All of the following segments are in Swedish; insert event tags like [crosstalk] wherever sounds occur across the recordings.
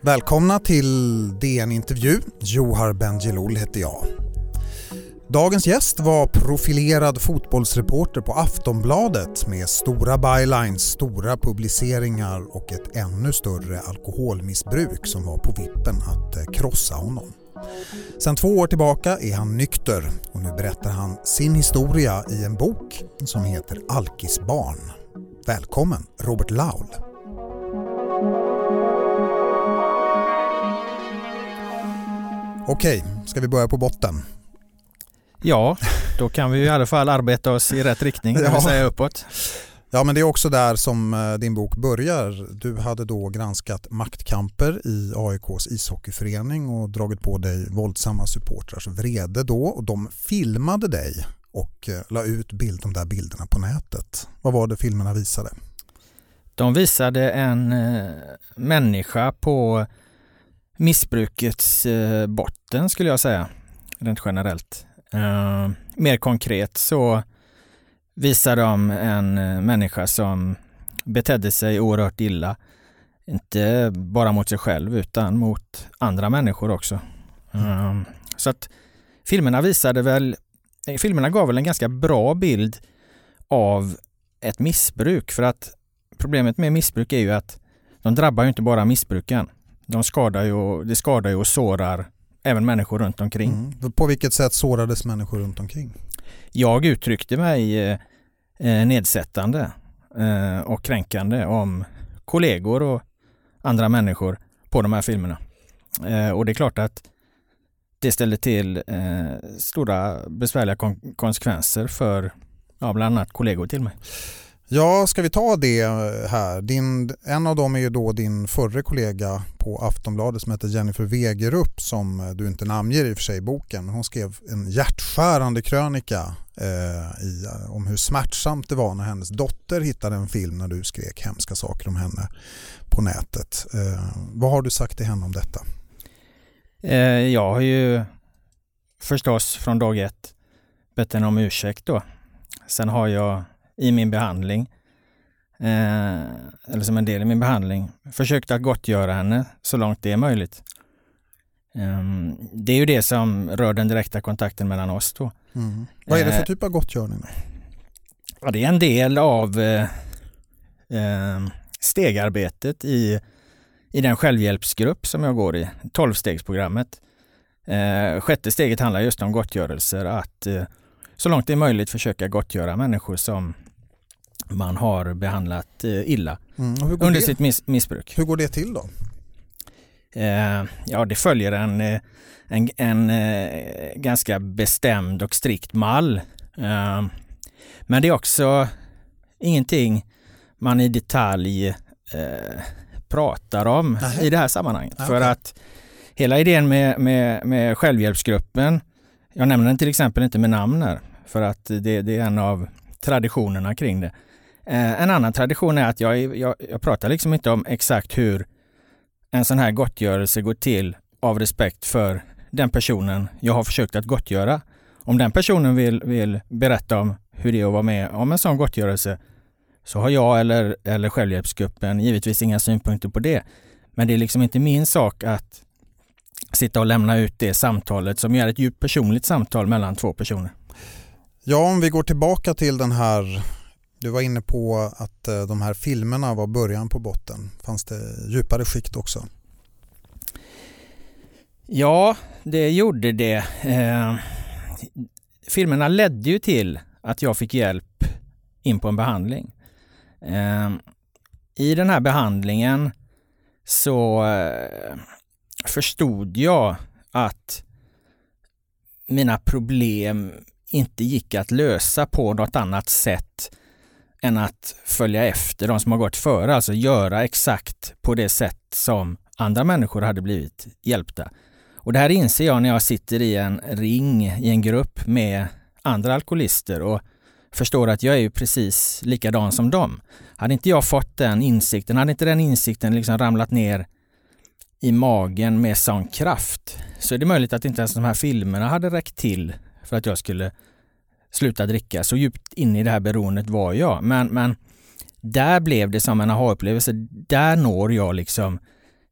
Välkomna till DN Intervju. Johar Bendjelloul heter jag. Dagens gäst var profilerad fotbollsreporter på Aftonbladet med stora bylines, stora publiceringar och ett ännu större alkoholmissbruk som var på vippen att eh, krossa honom. Sen två år tillbaka är han nykter och nu berättar han sin historia i en bok som heter Alkisbarn. Välkommen Robert Laul. Okej, ska vi börja på botten? Ja, då kan vi i alla fall arbeta oss i rätt riktning, det vill säga uppåt. Ja, men det är också där som eh, din bok börjar. Du hade då granskat maktkamper i AIKs ishockeyförening och dragit på dig våldsamma supportrars vrede då och de filmade dig och eh, la ut bild, de där bilderna på nätet. Vad var det filmerna visade? De visade en eh, människa på missbrukets eh, botten skulle jag säga, rent generellt. Eh, mer konkret så visar de en eh, människa som betedde sig oerhört illa. Inte bara mot sig själv utan mot andra människor också. Mm. Så att filmerna visade väl, eh, filmerna gav väl en ganska bra bild av ett missbruk för att problemet med missbruk är ju att de drabbar ju inte bara missbruken. De skadar ju, det skadar ju och sårar även människor runt omkring. Mm. På vilket sätt sårades människor runt omkring? Jag uttryckte mig eh, nedsättande eh, och kränkande om kollegor och andra människor på de här filmerna. Eh, och det är klart att det ställer till eh, stora besvärliga kon konsekvenser för ja, bland annat kollegor till mig. Ja, ska vi ta det här? Din, en av dem är ju då din förre kollega på Aftonbladet som heter Jennifer Wegerup som du inte namnger i och för sig i boken. Hon skrev en hjärtskärande krönika eh, i, eh, om hur smärtsamt det var när hennes dotter hittade en film när du skrek hemska saker om henne på nätet. Eh, vad har du sagt till henne om detta? Eh, jag har ju förstås från dag ett bett henne om ursäkt då. Sen har jag i min behandling, eh, eller som en del i min behandling, försökt att gottgöra henne så långt det är möjligt. Um, det är ju det som rör den direkta kontakten mellan oss då. Mm. Vad är det för eh, typ av gottgörning? Ja, det är en del av eh, eh, stegarbetet i, i den självhjälpsgrupp som jag går i, tolvstegsprogrammet. Eh, sjätte steget handlar just om gottgörelser, att eh, så långt det är möjligt försöka gottgöra människor som man har behandlat eh, illa mm. under det? sitt miss missbruk. Hur går det till då? Eh, ja, det följer en, eh, en, en ganska bestämd och strikt mall. Men det är också ingenting man i detalj pratar om Aha. i det här sammanhanget. Aha, För att hela idén med, med, med självhjälpsgruppen, jag nämner den till exempel inte med namn här, för att det, det är en av traditionerna kring det. Eh, en annan tradition är att jag, jag, jag pratar liksom inte om exakt hur en sån här gottgörelse går till av respekt för den personen jag har försökt att gottgöra. Om den personen vill, vill berätta om hur det är att vara med om en sån gottgörelse så har jag eller, eller självhjälpsgruppen givetvis inga synpunkter på det. Men det är liksom inte min sak att sitta och lämna ut det samtalet som är ett djupt personligt samtal mellan två personer. Ja, om vi går tillbaka till den här du var inne på att eh, de här filmerna var början på botten. Fanns det djupare skikt också? Ja, det gjorde det. Eh, filmerna ledde ju till att jag fick hjälp in på en behandling. Eh, I den här behandlingen så eh, förstod jag att mina problem inte gick att lösa på något annat sätt än att följa efter de som har gått före, alltså göra exakt på det sätt som andra människor hade blivit hjälpta. Och det här inser jag när jag sitter i en ring i en grupp med andra alkoholister och förstår att jag är ju precis likadan som dem. Hade inte jag fått den insikten, hade inte den insikten liksom ramlat ner i magen med sån kraft så är det möjligt att inte ens de här filmerna hade räckt till för att jag skulle sluta dricka. Så djupt inne i det här beroendet var jag. Men, men där blev det som en aha-upplevelse. Där når jag liksom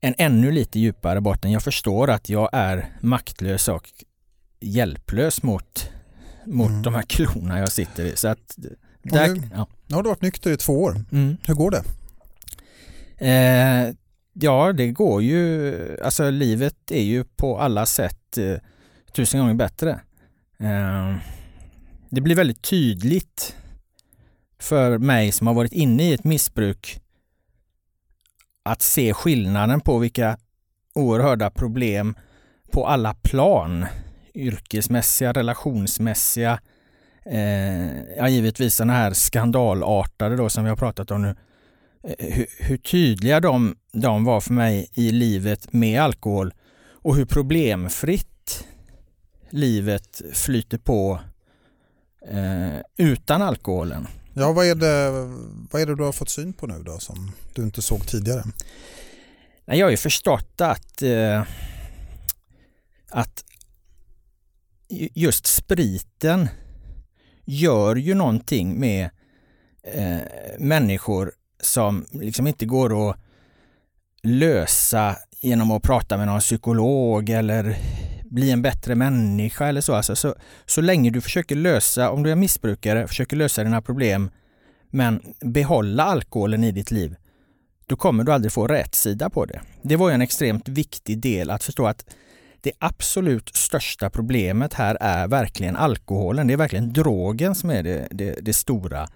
en ännu lite djupare botten. Jag förstår att jag är maktlös och hjälplös mot, mot mm. de här klorna jag sitter i. Så att, där, nu, ja. nu har du varit nykter i två år. Mm. Hur går det? Eh, ja, det går ju, alltså livet är ju på alla sätt eh, tusen gånger bättre. Eh, det blir väldigt tydligt för mig som har varit inne i ett missbruk att se skillnaden på vilka oerhörda problem på alla plan, yrkesmässiga, relationsmässiga, eh, ja, givetvis sådana här skandalartade då som vi har pratat om nu, eh, hur, hur, tydliga de, de var för mig i livet med alkohol och hur problemfritt livet flyter på eh, utan alkoholen. Ja, vad är, det, vad är det du har fått syn på nu då som du inte såg tidigare? Jag har ju förstått att, eh, att just spriten gör ju någonting med eh, människor som liksom inte går att lösa genom att prata med någon psykolog eller bli en bättre människa eller så. Alltså, så. Så länge du försöker lösa, om du är missbrukare, försöker lösa dina problem men behålla alkoholen i ditt liv, då kommer du aldrig få rätt sida på det. Det var en extremt viktig del att förstå att det absolut största problemet här är verkligen alkoholen. Det är verkligen drogen som är det, det, det stora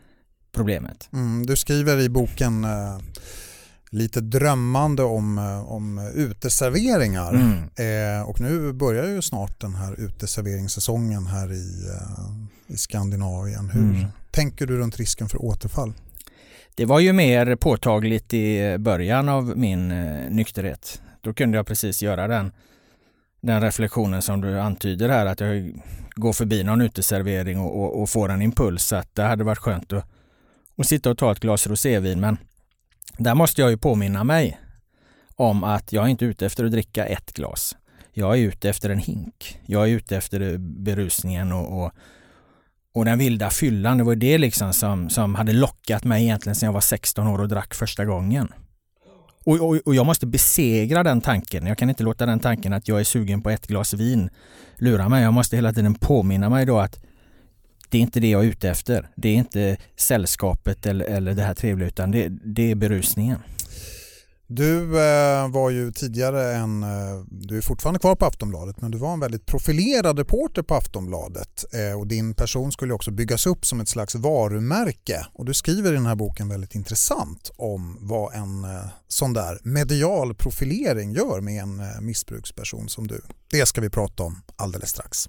problemet. Mm, du skriver i boken eh, lite drömmande om, eh, om uteserveringar. Mm. Eh, och nu börjar ju snart den här uteserveringssäsongen här i, eh, i Skandinavien. Hur mm. tänker du runt risken för återfall? Det var ju mer påtagligt i början av min eh, nykterhet. Då kunde jag precis göra den, den reflektionen som du antyder här, att jag går förbi någon uteservering och, och, och får en impuls att det hade varit skönt att, att sitta och ta ett glas rosévin. Men där måste jag ju påminna mig om att jag är inte ute efter att dricka ett glas. Jag är ute efter en hink. Jag är ute efter berusningen och, och, och den vilda fyllan. Det var det liksom som, som hade lockat mig egentligen sedan jag var 16 år och drack första gången. Och, och, och, jag måste besegra den tanken. Jag kan inte låta den tanken att jag är sugen på ett glas vin lura mig. Jag måste hela tiden påminna mig då att det är inte det jag är ute efter. Det är inte sällskapet eller, eller det här trevliga utan det, det är berusningen. Du eh, var ju tidigare en, eh, du är fortfarande kvar på Aftonbladet, men du var en väldigt profilerad reporter på Aftonbladet eh, och din person skulle också byggas upp som ett slags varumärke. Och du skriver i den här boken väldigt intressant om vad en eh, sån där medial profilering gör med en eh, missbruksperson som du. Det ska vi prata om alldeles strax.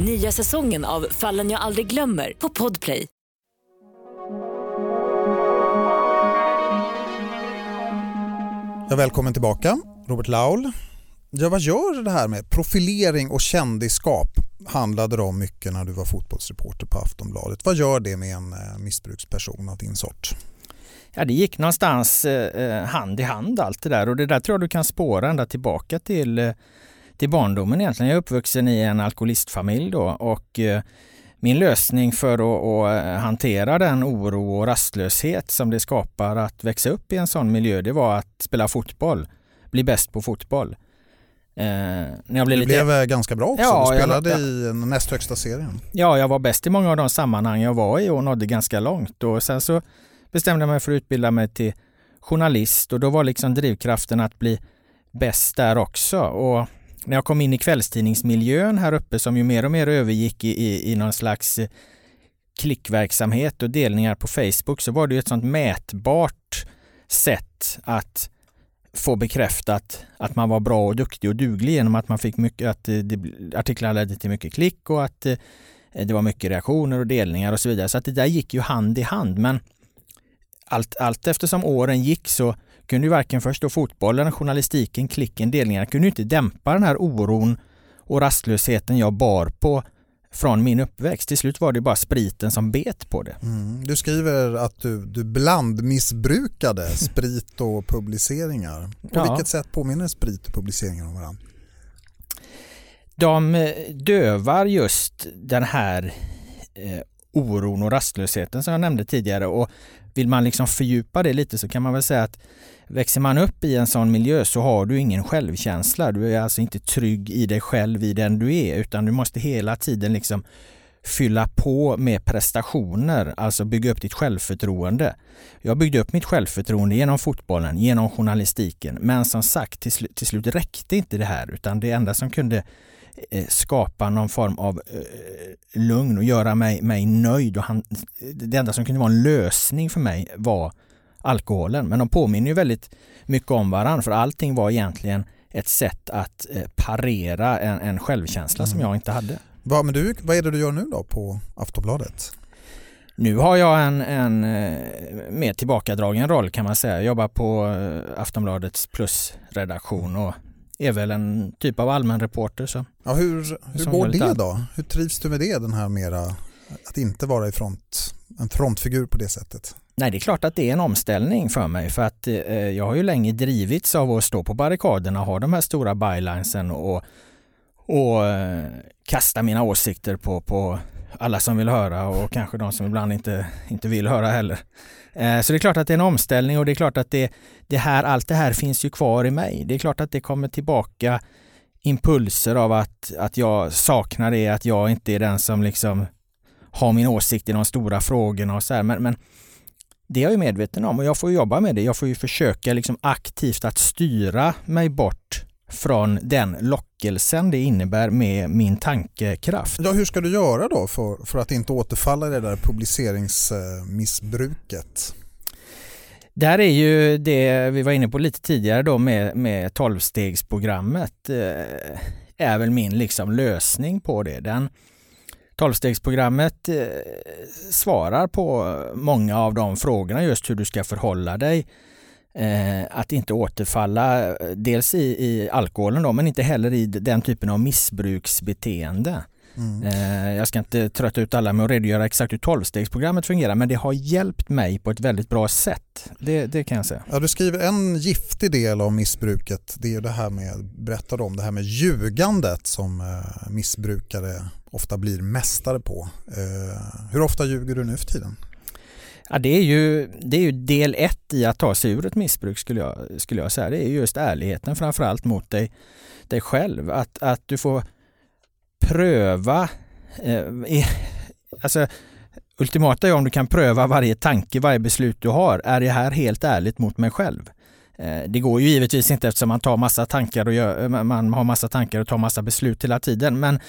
Nya säsongen av Fallen jag aldrig glömmer på Podplay. Ja, välkommen tillbaka, Robert Laul. Ja, vad gör det här med profilering och kändisskap? handlade det om mycket när du var fotbollsreporter på Aftonbladet. Vad gör det med en eh, missbruksperson av din sort? Ja, det gick någonstans eh, eh, hand i hand allt det där och det där tror jag du kan spåra ända tillbaka till eh, till barndomen egentligen. Jag är uppvuxen i en alkoholistfamilj då och eh, min lösning för att, att, hantera den oro och rastlöshet som det skapar att växa upp i en sån miljö, det var att spela fotboll, bli bäst på fotboll. Eh, när jag blev du lite... blev ganska bra också, ja, du spelade jag, i den näst högsta serien. Ja, jag var bäst i många av de sammanhang jag var i och nådde ganska långt. Och sen så bestämde jag mig för att utbilda mig till journalist och då var liksom drivkraften att bli bäst där också. Och när jag kom in i kvällstidningsmiljön här uppe som ju mer och mer övergick i, i, i någon slags eh, klickverksamhet och delningar på Facebook så var det ju ett sånt mätbart sätt att få bekräftat att man var bra och duktig och duglig genom att man fick mycket, att eh, artiklarna ledde till mycket klick och att eh, det var mycket reaktioner och delningar och så vidare. Så att det där gick ju hand i hand. Men allt, allt eftersom åren gick så kunde ju varken först då fotbollen, journalistiken, klicken, delningarna kunde inte dämpa den här oron och rastlösheten jag bar på från min uppväxt. Till slut var det bara spriten som bet på det. Mm. Du skriver att du, du blandmissbrukade [laughs] sprit och publiceringar. På ja. vilket sätt påminner sprit och publiceringar om varandra? De eh, dövar just den här eh, oron och rastlösheten som jag nämnde tidigare och vill man liksom fördjupa det lite så kan man väl säga att växer man upp i en sån miljö så har du ingen självkänsla. Du är alltså inte trygg i dig själv, i den du är, utan du måste hela tiden liksom fylla på med prestationer, alltså bygga upp ditt självförtroende. Jag byggde upp mitt självförtroende genom fotbollen, genom journalistiken, men som sagt till, sl till slut räckte inte det här utan det enda som kunde Eh, skapa någon form av eh, lugn och göra mig, mig nöjd. Och han, det enda som kunde vara en lösning för mig var alkoholen. Men de påminner ju väldigt mycket om varandra för allting var egentligen ett sätt att eh, parera en, en självkänsla mm. som jag inte hade. Va, men du, vad är det du gör nu då på Aftonbladet? Nu har jag en, en mer tillbakadragen roll kan man säga. Jag jobbar på Aftonbladets plusredaktion och är väl en typ av allmän reporter. Så, ja, hur hur går det då? Hur trivs du med det, den här mera, att inte vara i front, en frontfigur på det sättet? Nej, det är klart att det är en omställning för mig för att eh, jag har ju länge drivits av att stå på barrikaderna och ha de här stora bylinesen och, och eh, kasta mina åsikter på, på alla som vill höra och kanske de som ibland inte, inte vill höra heller. Eh, så det är klart att det är en omställning och det är klart att det, det här, allt det här finns ju kvar i mig. Det är klart att det kommer tillbaka impulser av att, att jag saknar det, att jag inte är den som liksom har min åsikt i de stora frågorna och så här. Men, men det är jag ju medveten om och jag får jobba med det. Jag får ju försöka liksom aktivt att styra mig bort från den lockelsen det innebär med min tankekraft. Ja, hur ska du göra då för, för att inte återfalla i det där publiceringsmissbruket? Där är ju det vi var inne på lite tidigare då med, med 12-stegsprogrammet eh, är väl min liksom lösning på det. Den Tolvstegsprogrammet eh, svarar på många av de frågorna just hur du ska förhålla dig eh, att inte återfalla eh, dels i, i alkoholen då, men inte heller i den typen av missbruksbeteende. Mm. Eh, jag ska inte trötta ut alla med att redogöra exakt hur tolvstegsprogrammet fungerar men det har hjälpt mig på ett väldigt bra sätt. Det, det, kan jag säga. Ja, du skriver en giftig del av missbruket, det är det här med, berättar om det här med ljugandet som eh, missbrukare ofta blir mästare på. hur ofta ljuger du nu för tiden? Ja, det, är ju, det är ju del ett i att ta sig ur ett missbruk skulle jag, skulle jag säga. Det är just ärligheten framförallt mot dig, dig själv. Att, att du får pröva, eh, alltså ultimata är om du kan pröva varje tanke, varje beslut du har. Är det här helt ärligt mot mig själv? Eh, det går ju givetvis inte eftersom man tar massa tankar och gör, eh, man har massa tankar och tar massa beslut hela tiden. Men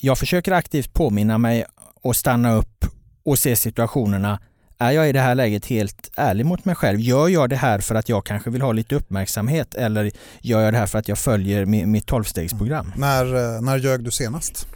jag försöker aktivt påminna mig och stanna upp och se situationerna är jag i det här läget helt ärlig mot mig själv? Gör jag det här för att jag kanske vill ha lite uppmärksamhet eller gör jag det här för att jag följer mitt tolvstegsprogram? Mm. När, eh, när ljög du senast?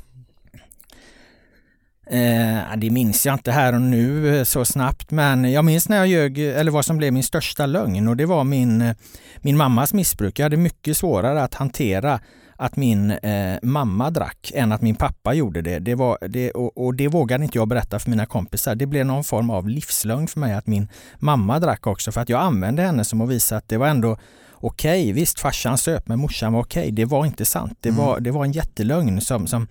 Eh, det minns jag inte här och nu eh, så snabbt men jag minns när jag ljög, eller vad som blev min största lögn och det var min, eh, min mammas missbruk. Jag hade mycket svårare att hantera att min eh, mamma drack än att min pappa gjorde det. det, var, det och, och, det vågade inte jag berätta för mina kompisar. Det blev någon form av livslögn för mig att min mamma drack också för att jag använde henne som att visa att det var ändå okej, okay, visst farsan söp men morsan var okej. Okay. Det var inte sant. Det, mm. var, det var en jättelögn som, som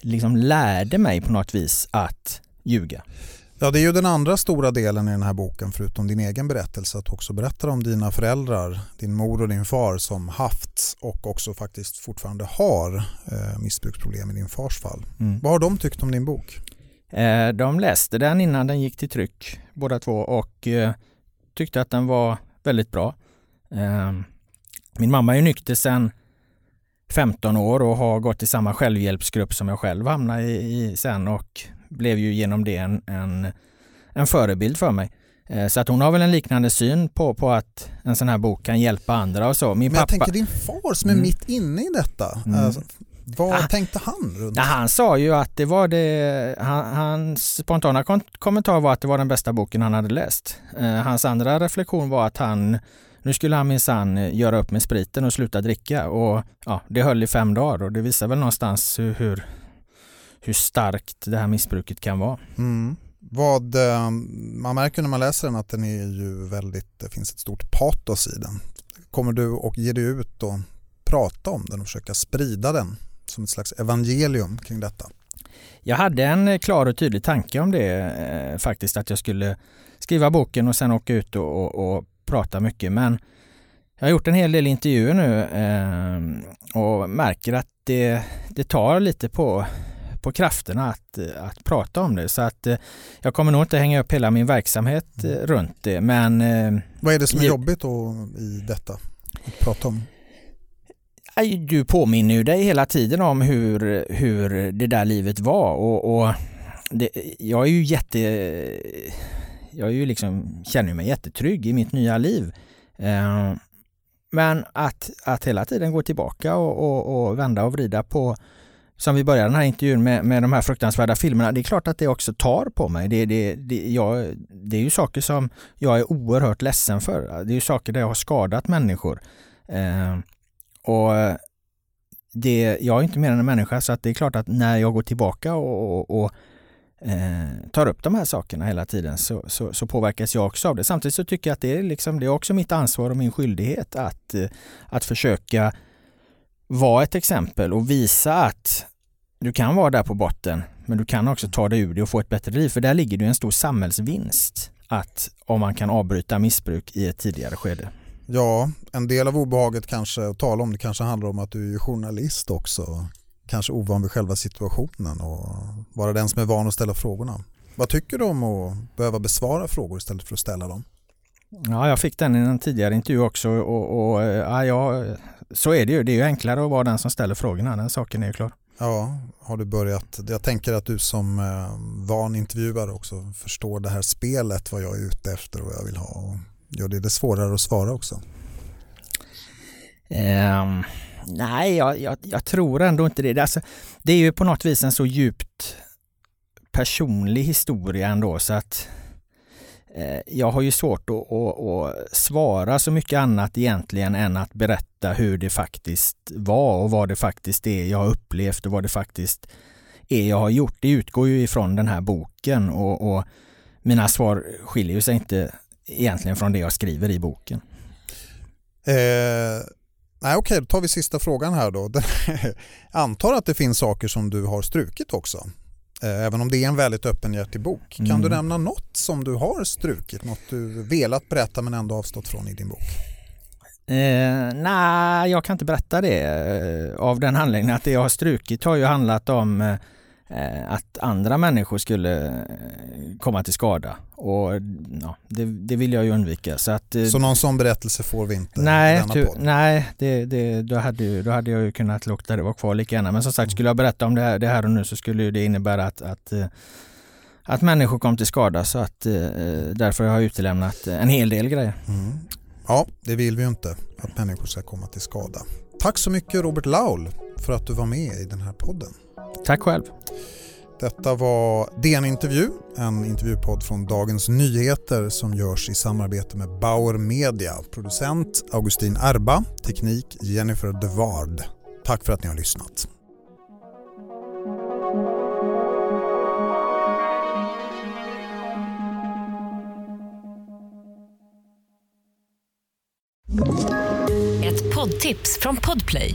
liksom lärde mig på något vis att ljuga. Ja, det är ju den andra stora delen i den här boken förutom din egen berättelse att också berättar om dina föräldrar, din mor och din far som haft och också faktiskt fortfarande har eh, missbruksproblem i din fars fall. Mm. Vad har de tyckt om din bok? Eh, de läste den innan den gick till tryck båda två och eh, tyckte att den var väldigt bra. Eh, min mamma är nykter sedan 15 år och har gått i samma självhjälpsgrupp som jag själv hamnade i, i sen och blev ju genom det en, en, en förebild för mig. Eh, så att hon har väl en liknande syn på, på att en sån här bok kan hjälpa andra och så. Min Men jag tänker din far som är mm. mitt inne i detta. Mm. Alltså, Vad Ah. tänkte han runt Nej, han sa ju att det var det, han, hans spontana kommentar var att det var den bästa boken han hade läst. Eh, hans andra reflektion var att han, nu skulle han minsann göra upp med spriten och sluta dricka och ja, det höll i fem dagar och det visar väl någonstans hur, hur, hur starkt det här missbruket kan vara. Mm. Vad, eh, man märker när man läser den att den är ju väldigt, det finns ett stort patos i den. Kommer du och ge dig ut och prata om den och försöka sprida den som ett slags evangelium kring detta? Jag hade en klar och tydlig tanke om det eh, faktiskt, att jag skulle skriva boken och sen åka ut och, och, och prata mycket. Men jag har gjort en hel del intervjuer nu eh, och märker att det, det tar lite på, på krafterna att, att prata om det. Så att eh, jag kommer nog inte hänga upp hela min verksamhet eh, runt det. Men eh, Vad är det som är Jo. jobbigt då i detta? Att prata om? Du påminner ju dig hela tiden om hur, hur det där livet var och, och det, jag är ju jätte... Jag är ju liksom, känner mig jättetrygg i mitt nya liv. Men att, att hela tiden gå tillbaka och, och, och vända och vrida på, som vi började den här intervjun med, med de här fruktansvärda filmerna, det är klart att det också tar på mig. Det, det, det, jag, det är ju saker som jag är oerhört ledsen för. Det är ju saker där jag har skadat människor. Eh, och det, jag är inte mer än en människa så att det är klart att när jag går tillbaka och, och, och eh, tar upp de här sakerna hela tiden så, så, så påverkas jag också av det. Samtidigt så tycker jag att det är, liksom, det är också mitt ansvar och min skyldighet att, eh, att försöka vara ett exempel och visa att du kan vara där på botten men du kan också ta dig ur det och få ett bättre liv. För där ligger det en stor samhällsvinst att om man kan avbryta missbruk i ett tidigare skede. Ja, en del av obehaget kanske att tala om det kanske handlar om att du är journalist också. Kanske ovan vid själva situationen och vara den som är van att ställa frågorna. Vad tycker du om att behöva besvara frågor istället för att ställa dem? Ja, jag fick den i en tidigare intervju också och, och ja, ja, så är det ju. Det är ju enklare att vara den som ställer frågorna, den saken är ju klar. Ja, har du börjat? Jag tänker att du som eh, van intervjuare också förstår det här spelet, vad jag är ute efter och vad jag vill ha. Och gör det, det svårare att svara också. Ehm, nej, jag, jag, jag tror ändå inte det. Det, alltså, det är ju på något vis en så djupt personlig historia ändå så att eh, Eh, jag har ju svårt att, att, att svara så mycket annat egentligen än att berätta hur det faktiskt var och vad det faktiskt är jag har upplevt och vad det faktiskt är jag har gjort. Det utgår ju ifrån den här boken och, och mina svar skiljer sig inte egentligen från det jag skriver i boken. Eh, nej, okej, då tar vi sista frågan här då. [laughs] Antar att det finns saker som du har strukit också. Eh, även om det är en väldigt öppenhjärtig bok. Kan Mm. du nämna något som du har strukit? Något du velat berätta men ändå avstått från i din bok? Eh, Nej, jag kan inte berätta det eh, av den anledningen att det jag har strukit har ju handlat om eh, att andra människor skulle eh, komma till skada och ja, det, det vill jag ju undvika. Så att, eh, Så någon sån berättelse får vi inte nej, denna ty, podd? nej det, det, då, hade, då hade jag ju kunnat låta det vara kvar lika gärna. Men som sagt, skulle jag berätta om det här, det här och nu så skulle det innebära att, att, eh, att människor kom till skada. Så att, eh, därför har jag utelämnat en hel del grejer. Mm. Ja, det vill vi ju inte, att människor ska komma till skada. Tack så mycket Robert Laul för att du var med i den här podden. Tack själv. Detta var DN Intervju, en intervjupodd från Dagens Nyheter som görs i samarbete med Bauer Media. Producent Augustin Erba, teknik Jennifer Devard. Tack för att ni har lyssnat. Ett poddtips från Podplay.